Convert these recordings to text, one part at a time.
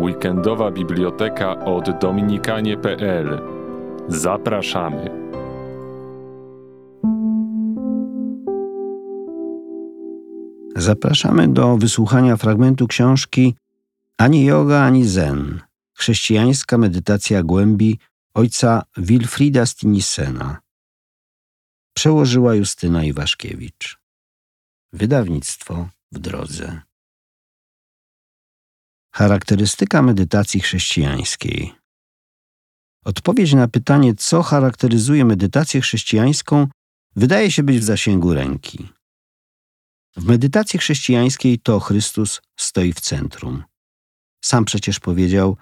Weekendowa biblioteka od dominikanie.pl. Zapraszamy. Zapraszamy do wysłuchania fragmentu książki Ani yoga, ani zen. Chrześcijańska medytacja głębi ojca Wilfrida Stinisena. Przełożyła Justyna Iwaszkiewicz. Wydawnictwo w drodze. Charakterystyka medytacji chrześcijańskiej. Odpowiedź na pytanie, co charakteryzuje medytację chrześcijańską, wydaje się być w zasięgu ręki. W medytacji chrześcijańskiej to Chrystus stoi w centrum. Sam przecież powiedział: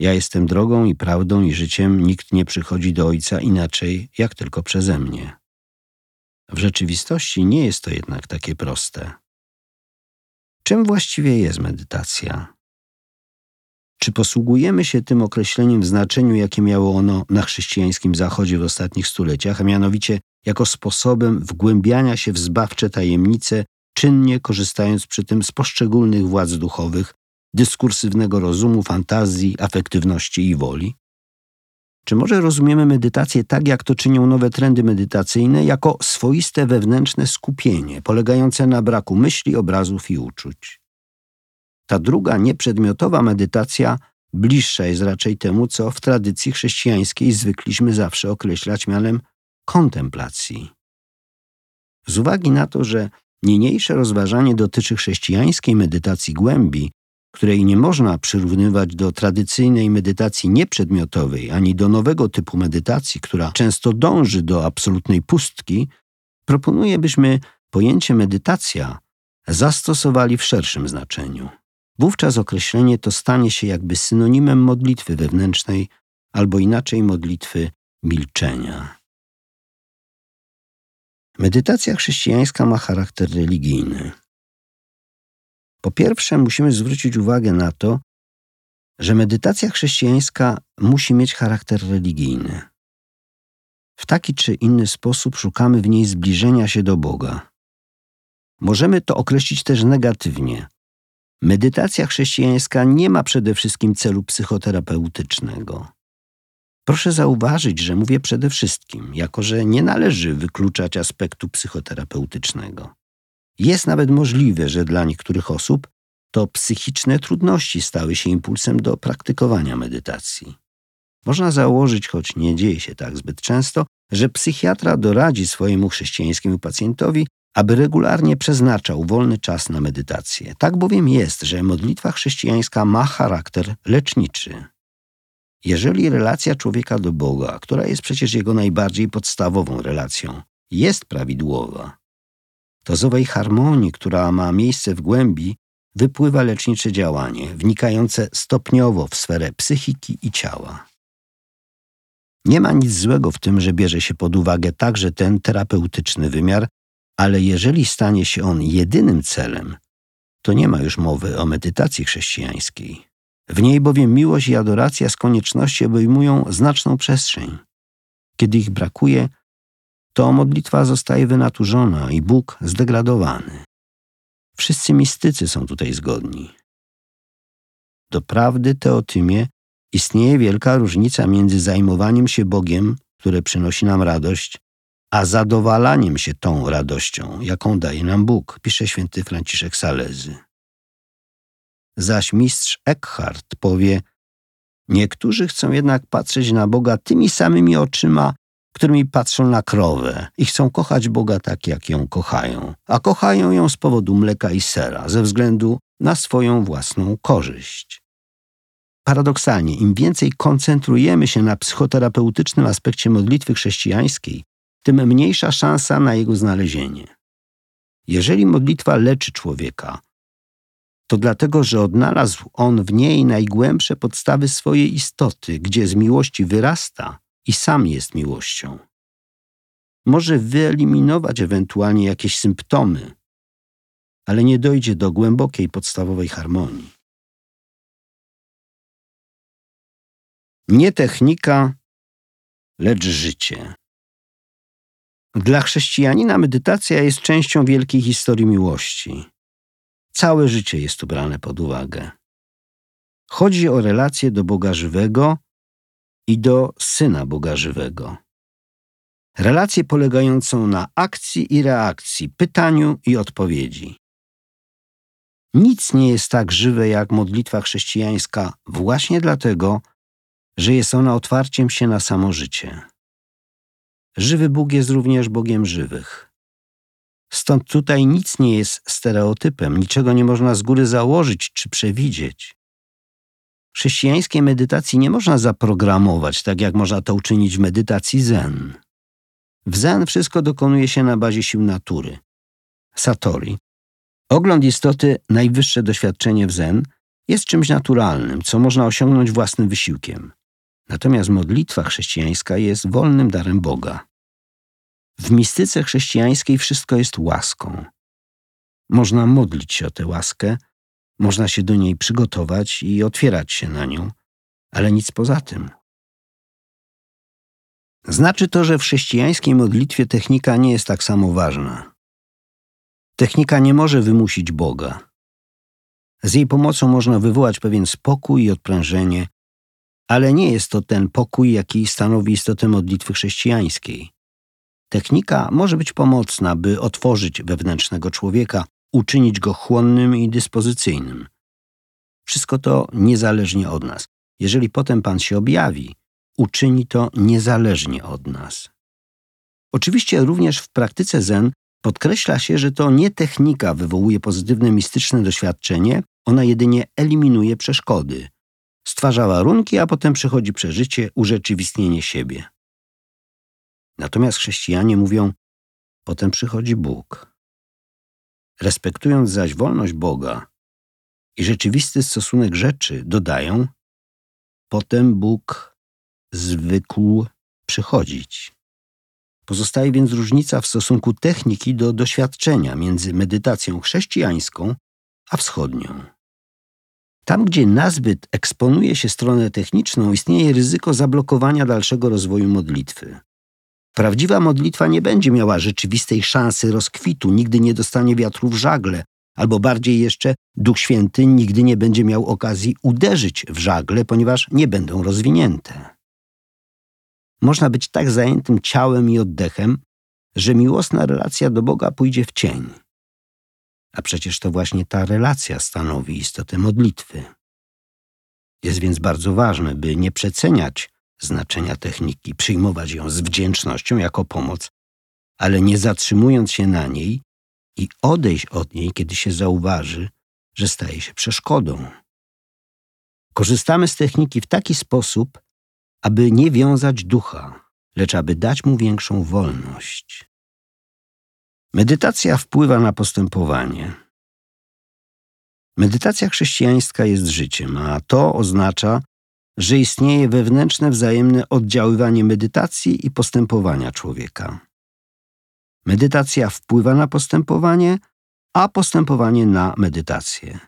Ja jestem drogą i prawdą i życiem, nikt nie przychodzi do Ojca inaczej, jak tylko przeze mnie. W rzeczywistości nie jest to jednak takie proste. Czym właściwie jest medytacja? Czy posługujemy się tym określeniem w znaczeniu, jakie miało ono na chrześcijańskim zachodzie w ostatnich stuleciach, a mianowicie jako sposobem wgłębiania się w zbawcze tajemnice, czynnie korzystając przy tym z poszczególnych władz duchowych, dyskursywnego rozumu, fantazji, afektywności i woli? Czy może rozumiemy medytację tak, jak to czynią nowe trendy medytacyjne, jako swoiste wewnętrzne skupienie, polegające na braku myśli, obrazów i uczuć? Ta druga, nieprzedmiotowa medytacja bliższa jest raczej temu, co w tradycji chrześcijańskiej zwykliśmy zawsze określać mianem kontemplacji. Z uwagi na to, że niniejsze rozważanie dotyczy chrześcijańskiej medytacji głębi, której nie można przyrównywać do tradycyjnej medytacji nieprzedmiotowej ani do nowego typu medytacji, która często dąży do absolutnej pustki, proponuję, byśmy pojęcie medytacja zastosowali w szerszym znaczeniu. Wówczas określenie to stanie się jakby synonimem modlitwy wewnętrznej albo inaczej modlitwy milczenia. Medytacja chrześcijańska ma charakter religijny. Po pierwsze, musimy zwrócić uwagę na to, że medytacja chrześcijańska musi mieć charakter religijny. W taki czy inny sposób szukamy w niej zbliżenia się do Boga. Możemy to określić też negatywnie. Medytacja chrześcijańska nie ma przede wszystkim celu psychoterapeutycznego. Proszę zauważyć, że mówię przede wszystkim, jako że nie należy wykluczać aspektu psychoterapeutycznego. Jest nawet możliwe, że dla niektórych osób to psychiczne trudności stały się impulsem do praktykowania medytacji. Można założyć, choć nie dzieje się tak zbyt często, że psychiatra doradzi swojemu chrześcijańskiemu pacjentowi, aby regularnie przeznaczał wolny czas na medytację. Tak bowiem jest, że modlitwa chrześcijańska ma charakter leczniczy. Jeżeli relacja człowieka do Boga, która jest przecież jego najbardziej podstawową relacją, jest prawidłowa, to z owej harmonii, która ma miejsce w głębi, wypływa lecznicze działanie, wnikające stopniowo w sferę psychiki i ciała. Nie ma nic złego w tym, że bierze się pod uwagę także ten terapeutyczny wymiar, ale jeżeli stanie się on jedynym celem, to nie ma już mowy o medytacji chrześcijańskiej. W niej bowiem miłość i adoracja z konieczności obejmują znaczną przestrzeń. Kiedy ich brakuje, to modlitwa zostaje wynaturzona i Bóg zdegradowany. Wszyscy mistycy są tutaj zgodni. Doprawdy, Teotymie, istnieje wielka różnica między zajmowaniem się Bogiem, które przynosi nam radość, a zadowalaniem się tą radością, jaką daje nam Bóg, pisze święty Franciszek Salezy. Zaś mistrz Eckhart powie, niektórzy chcą jednak patrzeć na Boga tymi samymi oczyma, którymi patrzą na krowę i chcą kochać Boga tak, jak ją kochają, a kochają ją z powodu mleka i sera, ze względu na swoją własną korzyść. Paradoksalnie, im więcej koncentrujemy się na psychoterapeutycznym aspekcie modlitwy chrześcijańskiej, tym mniejsza szansa na jego znalezienie. Jeżeli modlitwa leczy człowieka, to dlatego, że odnalazł on w niej najgłębsze podstawy swojej istoty, gdzie z miłości wyrasta i sam jest miłością. Może wyeliminować ewentualnie jakieś symptomy, ale nie dojdzie do głębokiej podstawowej harmonii. Nie technika, lecz życie. Dla chrześcijanina medytacja jest częścią wielkiej historii miłości. Całe życie jest tu brane pod uwagę. Chodzi o relację do Boga żywego i do Syna Boga żywego. Relację polegającą na akcji i reakcji, pytaniu i odpowiedzi. Nic nie jest tak żywe jak modlitwa chrześcijańska właśnie dlatego, że jest ona otwarciem się na samo życie. Żywy Bóg jest również Bogiem żywych. Stąd tutaj nic nie jest stereotypem, niczego nie można z góry założyć czy przewidzieć. Chrześcijańskiej medytacji nie można zaprogramować, tak jak można to uczynić w medytacji zen. W zen wszystko dokonuje się na bazie sił natury. Satori. Ogląd istoty, najwyższe doświadczenie w zen, jest czymś naturalnym, co można osiągnąć własnym wysiłkiem. Natomiast modlitwa chrześcijańska jest wolnym darem Boga. W mistyce chrześcijańskiej wszystko jest łaską. Można modlić się o tę łaskę, można się do niej przygotować i otwierać się na nią, ale nic poza tym. Znaczy to, że w chrześcijańskiej modlitwie technika nie jest tak samo ważna. Technika nie może wymusić Boga. Z jej pomocą można wywołać pewien spokój i odprężenie, ale nie jest to ten pokój, jaki stanowi istotę modlitwy chrześcijańskiej. Technika może być pomocna, by otworzyć wewnętrznego człowieka, uczynić go chłonnym i dyspozycyjnym. Wszystko to niezależnie od nas. Jeżeli potem Pan się objawi, uczyni to niezależnie od nas. Oczywiście również w praktyce Zen podkreśla się, że to nie technika wywołuje pozytywne mistyczne doświadczenie, ona jedynie eliminuje przeszkody. Stwarza warunki, a potem przychodzi przeżycie, urzeczywistnienie siebie. Natomiast chrześcijanie mówią, potem przychodzi Bóg. Respektując zaś wolność Boga i rzeczywisty stosunek rzeczy, dodają, potem Bóg zwykł przychodzić. Pozostaje więc różnica w stosunku techniki do doświadczenia między medytacją chrześcijańską a wschodnią. Tam, gdzie nazbyt eksponuje się stronę techniczną, istnieje ryzyko zablokowania dalszego rozwoju modlitwy. Prawdziwa modlitwa nie będzie miała rzeczywistej szansy rozkwitu, nigdy nie dostanie wiatru w żagle, albo bardziej jeszcze, Duch Święty nigdy nie będzie miał okazji uderzyć w żagle, ponieważ nie będą rozwinięte. Można być tak zajętym ciałem i oddechem, że miłosna relacja do Boga pójdzie w cień. A przecież to właśnie ta relacja stanowi istotę modlitwy. Jest więc bardzo ważne, by nie przeceniać znaczenia techniki, przyjmować ją z wdzięcznością jako pomoc, ale nie zatrzymując się na niej i odejść od niej, kiedy się zauważy, że staje się przeszkodą. Korzystamy z techniki w taki sposób, aby nie wiązać ducha, lecz aby dać mu większą wolność. Medytacja wpływa na postępowanie. Medytacja chrześcijańska jest życiem, a to oznacza, że istnieje wewnętrzne wzajemne oddziaływanie medytacji i postępowania człowieka. Medytacja wpływa na postępowanie, a postępowanie na medytację.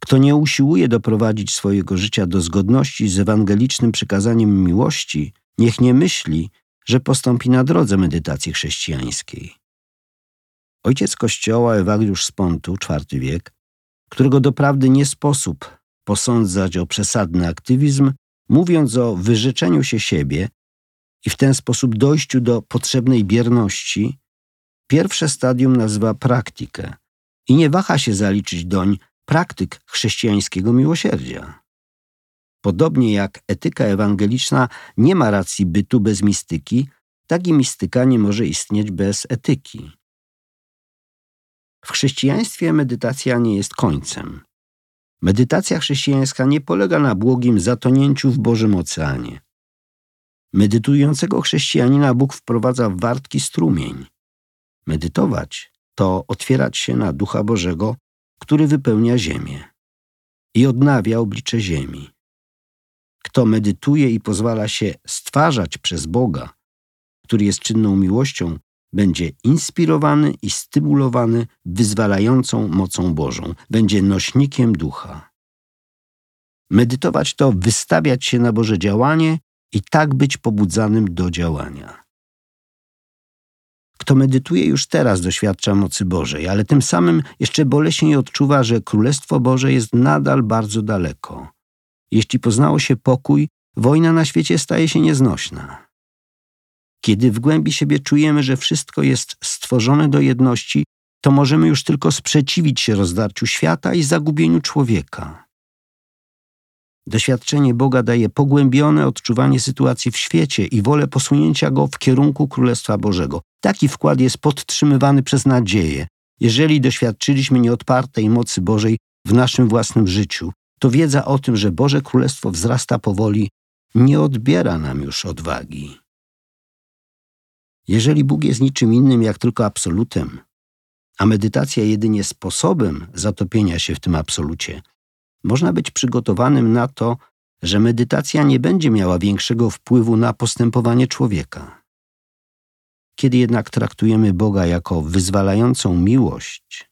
Kto nie usiłuje doprowadzić swojego życia do zgodności z ewangelicznym przykazaniem miłości, niech nie myśli, że postąpi na drodze medytacji chrześcijańskiej. Ojciec Kościoła Ewagriusz z Pontu, IV wiek, którego doprawdy nie sposób posądzać o przesadny aktywizm, mówiąc o wyrzeczeniu się siebie i w ten sposób dojściu do potrzebnej bierności, pierwsze stadium nazywa praktykę i nie waha się zaliczyć doń praktyk chrześcijańskiego miłosierdzia. Podobnie jak etyka ewangeliczna nie ma racji bytu bez mistyki, tak i mistyka nie może istnieć bez etyki. W chrześcijaństwie medytacja nie jest końcem. Medytacja chrześcijańska nie polega na błogim zatonięciu w Bożym Oceanie. Medytującego chrześcijanina Bóg wprowadza w wartki strumień. Medytować to otwierać się na Ducha Bożego, który wypełnia ziemię i odnawia oblicze ziemi. Kto medytuje i pozwala się stwarzać przez Boga, który jest czynną miłością, będzie inspirowany i stymulowany wyzwalającą mocą Bożą, będzie nośnikiem ducha. Medytować to wystawiać się na Boże działanie i tak być pobudzanym do działania. Kto medytuje już teraz doświadcza mocy Bożej, ale tym samym jeszcze boleśnie odczuwa, że Królestwo Boże jest nadal bardzo daleko. Jeśli poznało się pokój, wojna na świecie staje się nieznośna. Kiedy w głębi siebie czujemy, że wszystko jest stworzone do jedności, to możemy już tylko sprzeciwić się rozdarciu świata i zagubieniu człowieka. Doświadczenie Boga daje pogłębione odczuwanie sytuacji w świecie i wolę posunięcia go w kierunku Królestwa Bożego. Taki wkład jest podtrzymywany przez nadzieję. Jeżeli doświadczyliśmy nieodpartej mocy Bożej w naszym własnym życiu, to wiedza o tym, że Boże Królestwo wzrasta powoli, nie odbiera nam już odwagi. Jeżeli Bóg jest niczym innym jak tylko absolutem, a medytacja jedynie sposobem zatopienia się w tym absolucie, można być przygotowanym na to, że medytacja nie będzie miała większego wpływu na postępowanie człowieka. Kiedy jednak traktujemy Boga jako wyzwalającą miłość,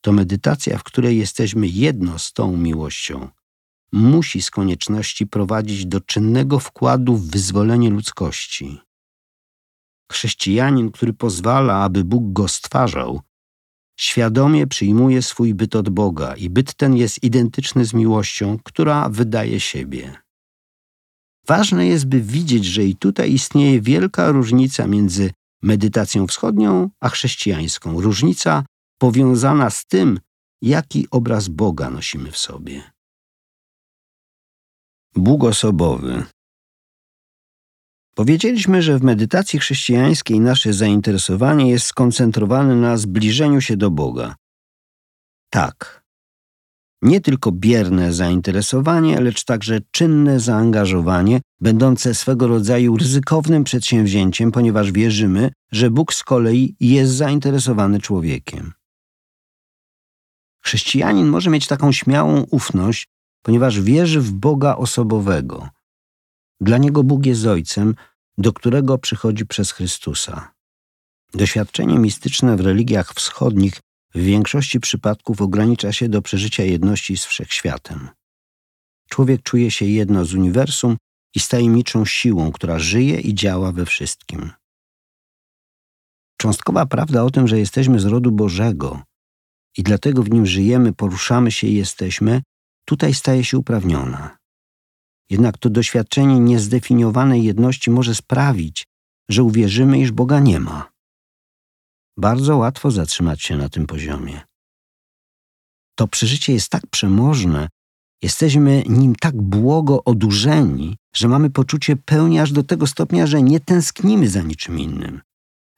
to medytacja, w której jesteśmy jedno z tą miłością, musi z konieczności prowadzić do czynnego wkładu w wyzwolenie ludzkości. Chrześcijanin, który pozwala, aby Bóg go stwarzał, świadomie przyjmuje swój byt od Boga i byt ten jest identyczny z miłością, która wydaje siebie. Ważne jest, by widzieć, że i tutaj istnieje wielka różnica między medytacją wschodnią a chrześcijańską. Różnica powiązana z tym, jaki obraz Boga nosimy w sobie. Bóg osobowy. Powiedzieliśmy, że w medytacji chrześcijańskiej nasze zainteresowanie jest skoncentrowane na zbliżeniu się do Boga. Tak. Nie tylko bierne zainteresowanie, lecz także czynne zaangażowanie, będące swego rodzaju ryzykownym przedsięwzięciem, ponieważ wierzymy, że Bóg z kolei jest zainteresowany człowiekiem. Chrześcijanin może mieć taką śmiałą ufność, ponieważ wierzy w Boga osobowego. Dla niego Bóg jest Ojcem, do którego przychodzi przez Chrystusa. Doświadczenie mistyczne w religiach wschodnich w większości przypadków ogranicza się do przeżycia jedności z wszechświatem. Człowiek czuje się jedno z uniwersum i z tajemniczą siłą, która żyje i działa we wszystkim. Cząstkowa prawda o tym, że jesteśmy z rodu Bożego i dlatego w nim żyjemy, poruszamy się i jesteśmy, tutaj staje się uprawniona. Jednak to doświadczenie niezdefiniowanej jedności może sprawić, że uwierzymy, iż Boga nie ma. Bardzo łatwo zatrzymać się na tym poziomie. To przeżycie jest tak przemożne, jesteśmy nim tak błogo odurzeni, że mamy poczucie pełni aż do tego stopnia, że nie tęsknimy za niczym innym.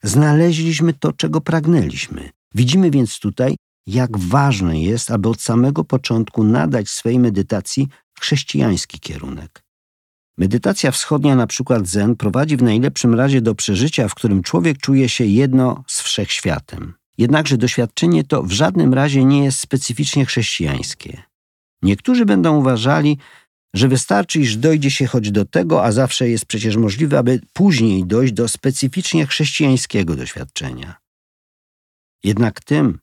Znaleźliśmy to, czego pragnęliśmy. Widzimy więc tutaj, jak ważne jest, aby od samego początku nadać swej medytacji chrześcijański kierunek. Medytacja wschodnia, na przykład Zen, prowadzi w najlepszym razie do przeżycia, w którym człowiek czuje się jedno z wszechświatem. Jednakże doświadczenie to w żadnym razie nie jest specyficznie chrześcijańskie. Niektórzy będą uważali, że wystarczy, iż dojdzie się choć do tego, a zawsze jest przecież możliwe, aby później dojść do specyficznie chrześcijańskiego doświadczenia. Jednak tym,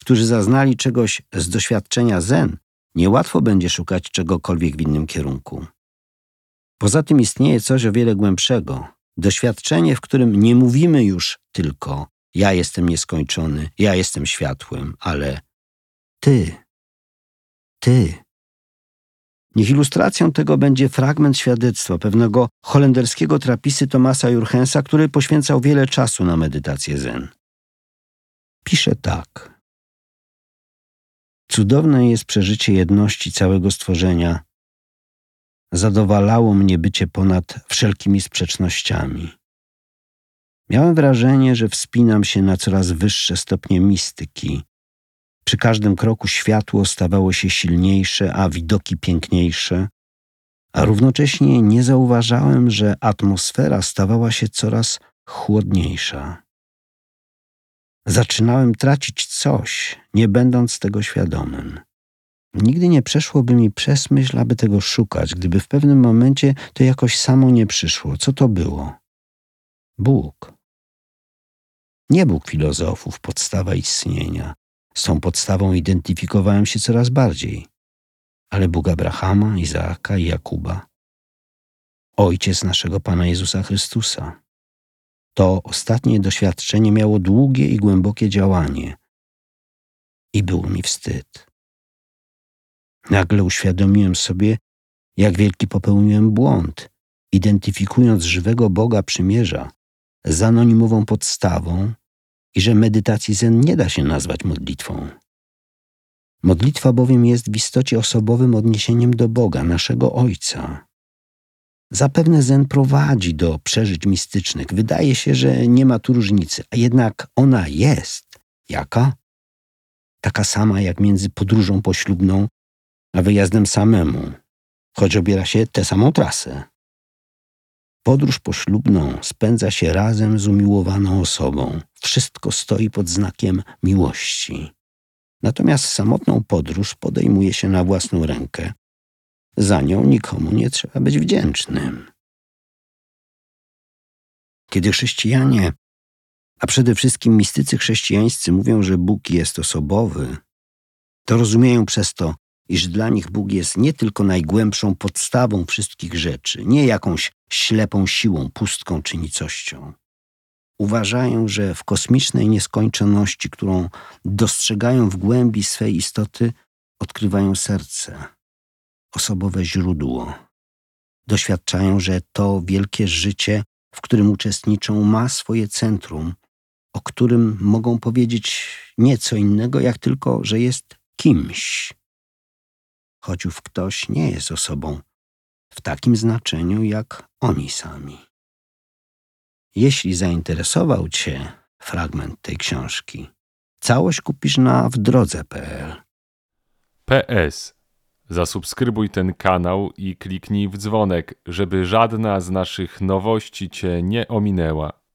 którzy zaznali czegoś z doświadczenia Zen, niełatwo będzie szukać czegokolwiek w innym kierunku. Poza tym istnieje coś o wiele głębszego. Doświadczenie, w którym nie mówimy już tylko ja jestem nieskończony, ja jestem światłem, ale ty, ty. Niech ilustracją tego będzie fragment świadectwa pewnego holenderskiego trapisy Tomasa Jurgensa, który poświęcał wiele czasu na medytację zen. Pisze tak. Cudowne jest przeżycie jedności całego stworzenia. Zadowalało mnie bycie ponad wszelkimi sprzecznościami. Miałem wrażenie, że wspinam się na coraz wyższe stopnie mistyki. Przy każdym kroku światło stawało się silniejsze, a widoki piękniejsze, a równocześnie nie zauważałem, że atmosfera stawała się coraz chłodniejsza. Zaczynałem tracić coś, nie będąc tego świadomym. Nigdy nie przeszłoby mi przez myśl, aby tego szukać, gdyby w pewnym momencie to jakoś samo nie przyszło. Co to było? Bóg. Nie Bóg filozofów, podstawa istnienia. Z tą podstawą identyfikowałem się coraz bardziej. Ale Bóg Abrahama, Izaaka i Jakuba. Ojciec naszego Pana Jezusa Chrystusa. To ostatnie doświadczenie miało długie i głębokie działanie. I było mi wstyd. Nagle uświadomiłem sobie, jak wielki popełniłem błąd, identyfikując żywego Boga przymierza z anonimową podstawą i że medytacji zen nie da się nazwać modlitwą. Modlitwa bowiem jest w istocie osobowym odniesieniem do Boga, naszego Ojca. Zapewne zen prowadzi do przeżyć mistycznych. Wydaje się, że nie ma tu różnicy, a jednak ona jest. Jaka? Taka sama jak między podróżą poślubną a wyjazdem samemu, choć obiera się tę samą trasę. Podróż poślubną spędza się razem z umiłowaną osobą. Wszystko stoi pod znakiem miłości. Natomiast samotną podróż podejmuje się na własną rękę. Za nią nikomu nie trzeba być wdzięcznym. Kiedy chrześcijanie, a przede wszystkim mistycy chrześcijańscy mówią, że Bóg jest osobowy, to rozumieją przez to, iż dla nich Bóg jest nie tylko najgłębszą podstawą wszystkich rzeczy, nie jakąś ślepą siłą, pustką czy nicością. Uważają, że w kosmicznej nieskończoności, którą dostrzegają w głębi swej istoty, odkrywają serce, osobowe źródło. Doświadczają, że to wielkie życie, w którym uczestniczą, ma swoje centrum, o którym mogą powiedzieć nieco innego, jak tylko, że jest kimś. Choć ów ktoś nie jest osobą w takim znaczeniu jak oni sami. Jeśli zainteresował Cię fragment tej książki, całość kupisz na wdrodze.pl. PS. Zasubskrybuj ten kanał i kliknij w dzwonek, żeby żadna z naszych nowości Cię nie ominęła.